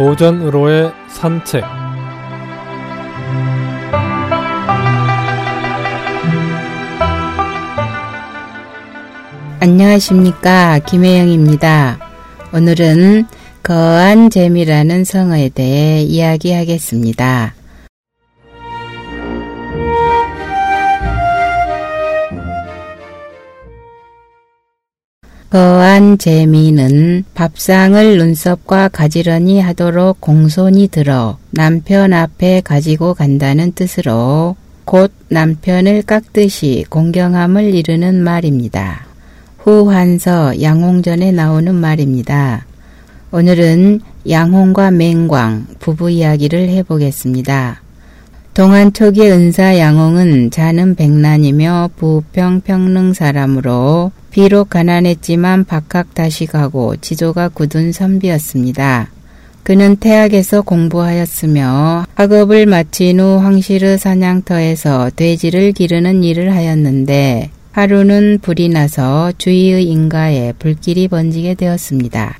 도전으로의 산책 안녕하십니까 김혜영입니다. 오늘은 거한 재미라는 성어에 대해 이야기하겠습니다. 거한 재미는 밥상을 눈썹과 가지런히 하도록 공손히 들어 남편 앞에 가지고 간다는 뜻으로 곧 남편을 깎듯이 공경함을 이르는 말입니다. 후한서 양홍전에 나오는 말입니다. 오늘은 양홍과 맹광 부부 이야기를 해보겠습니다. 동안 초기 은사 양홍은 자는 백난이며 부평 평릉 사람으로 비록 가난했지만 박학다식하고 지조가 굳은 선비였습니다. 그는 태학에서 공부하였으며 학업을 마친 후 황실의 사냥터에서 돼지를 기르는 일을 하였는데 하루는 불이 나서 주위의 인가에 불길이 번지게 되었습니다.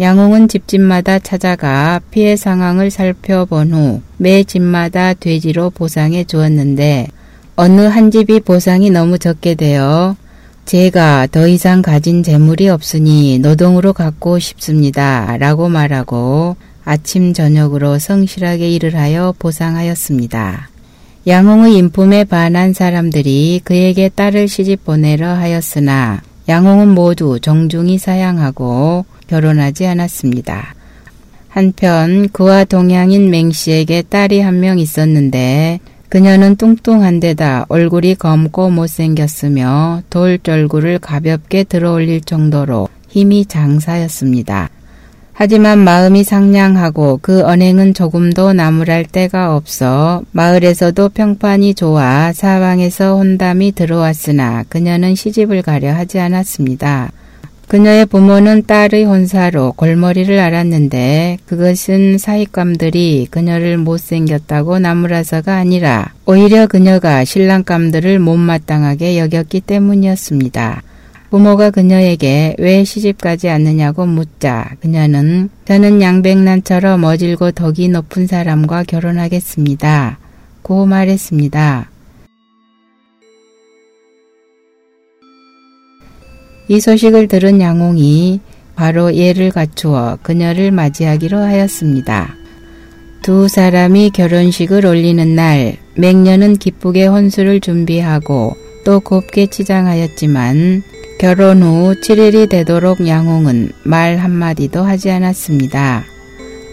양홍은 집집마다 찾아가 피해 상황을 살펴본 후 매 집마다 돼지로 보상해 주었는데 어느 한 집이 보상이 너무 적게 되어 제가 더 이상 가진 재물이 없으니 노동으로 갖고 싶습니다. 라고 말하고 아침 저녁으로 성실하게 일을 하여 보상하였습니다. 양홍의 인품에 반한 사람들이 그에게 딸을 시집 보내려 하였으나 양홍은 모두 정중히 사양하고 결혼하지 않았습니다. 한편 그와 동양인 맹씨에게 딸이 한 명 있었는데 그녀는 뚱뚱한 데다 얼굴이 검고 못생겼으며 돌절구를 가볍게 들어올릴 정도로 힘이 장사였습니다. 하지만 마음이 상냥하고 그 언행은 조금도 나무랄 데가 없어 마을에서도 평판이 좋아 사방에서 혼담이 들어왔으나 그녀는 시집을 가려 하지 않았습니다. 그녀의 부모는 딸의 혼사로 골머리를 앓았는데 그것은 사익감들이 그녀를 못생겼다고 나무라서가 아니라 오히려 그녀가 신랑감들을 못마땅하게 여겼기 때문이었습니다. 부모가 그녀에게 왜 시집가지 않느냐고 묻자 그녀는 저는 양백난처럼 어질고 덕이 높은 사람과 결혼하겠습니다. 고 말했습니다. 이 소식을 들은 양홍이 바로 예를 갖추어 그녀를 맞이하기로 하였습니다. 두 사람이 결혼식을 올리는 날 맹년은 기쁘게 혼수를 준비하고 또 곱게 치장하였지만 결혼 후 7일이 되도록 양홍은 말 한마디도 하지 않았습니다.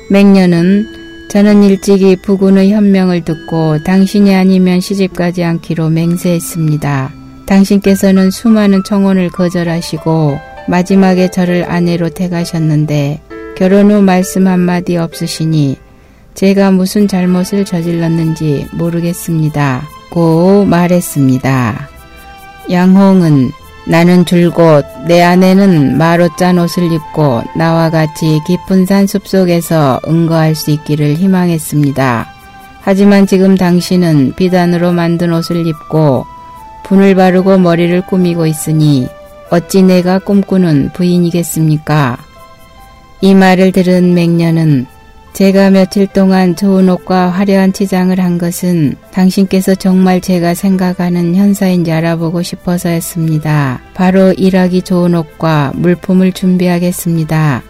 맹년은 저는 일찍이 부군의 현명을 듣고 당신이 아니면 시집가지 않기로 맹세했습니다. 당신께서는 수많은 청혼을 거절하시고 마지막에 저를 아내로 택하셨는데 결혼 후 말씀 한마디 없으시니 제가 무슨 잘못을 저질렀는지 모르겠습니다. 고 말했습니다. 양홍은 나는 줄곧 내 아내는 마로 짠 옷을 입고 나와 같이 깊은 산 숲속에서 응거할 수 있기를 희망했습니다. 하지만 지금 당신은 비단으로 만든 옷을 입고 분을 바르고 머리를 꾸미고 있으니 어찌 내가 꿈꾸는 부인이겠습니까? 이 말을 들은 맹년은 제가 며칠 동안 좋은 옷과 화려한 치장을 한 것은 당신께서 정말 제가 생각하는 현사인지 알아보고 싶어서였습니다. 바로 일하기 좋은 옷과 물품을 준비하겠습니다.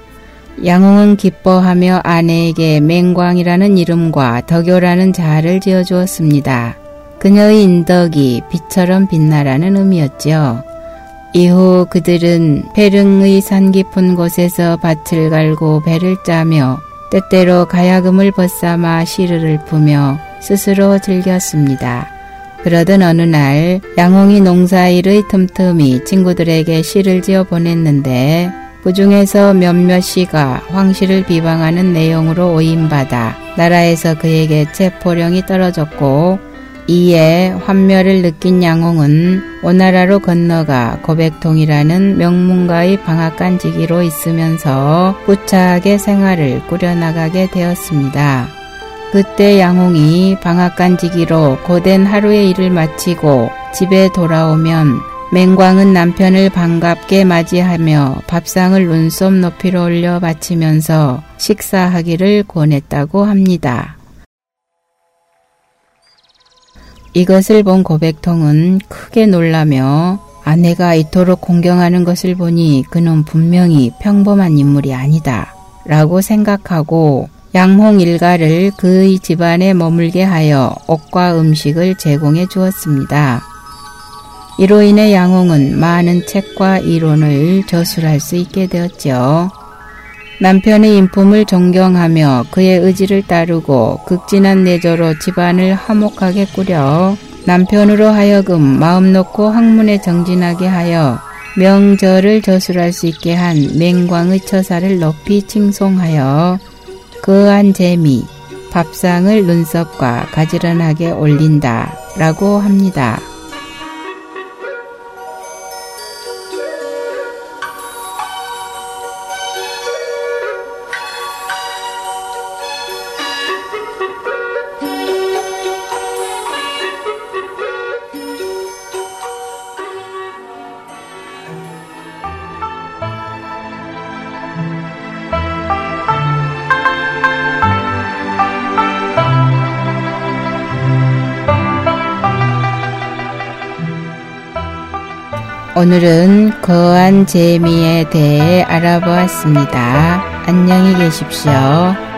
양홍은 기뻐하며 아내에게 맹광이라는 이름과 덕요라는 자를 지어주었습니다. 그녀의 인덕이 빛처럼 빛나라는 의미였죠. 이후 그들은 페릉의 산 깊은 곳에서 밭을 갈고 배를 짜며 때때로 가야금을 벗삼아 시르를 푸며 스스로 즐겼습니다. 그러던 어느 날 양홍이 농사일의 틈틈이 친구들에게 시를 지어 보냈는데 그 중에서 몇몇 시가 황실을 비방하는 내용으로 오인받아 나라에서 그에게 체포령이 떨어졌고 이에 환멸을 느낀 양홍은 오나라로 건너가 고백통이라는 명문가의 방앗간 지기로 있으면서 꾸차하게 생활을 꾸려나가게 되었습니다. 그때 양홍이 방앗간 지기로 고된 하루의 일을 마치고 집에 돌아오면 맹광은 남편을 반갑게 맞이하며 밥상을 눈썹 높이로 올려 바치면서 식사하기를 권했다고 합니다. 이것을 본 고백통은 크게 놀라며 아내가 이토록 공경하는 것을 보니 그는 분명히 평범한 인물이 아니다. 라고 생각하고 양홍 일가를 그의 집안에 머물게 하여 옷과 음식을 제공해 주었습니다. 이로 인해 양홍은 많은 책과 이론을 저술할 수 있게 되었죠. 남편의 인품을 존경하며 그의 의지를 따르고 극진한 내조로 집안을 화목하게 꾸려 남편으로 하여금 마음 놓고 학문에 정진하게 하여 명절을 저술할 수 있게 한 맹광의 처사를 높이 칭송하여 그한 재미, 밥상을 눈썹과 가지런하게 올린다 라고 합니다. 오늘은 거한 재미에 대해 알아보았습니다. 안녕히 계십시오.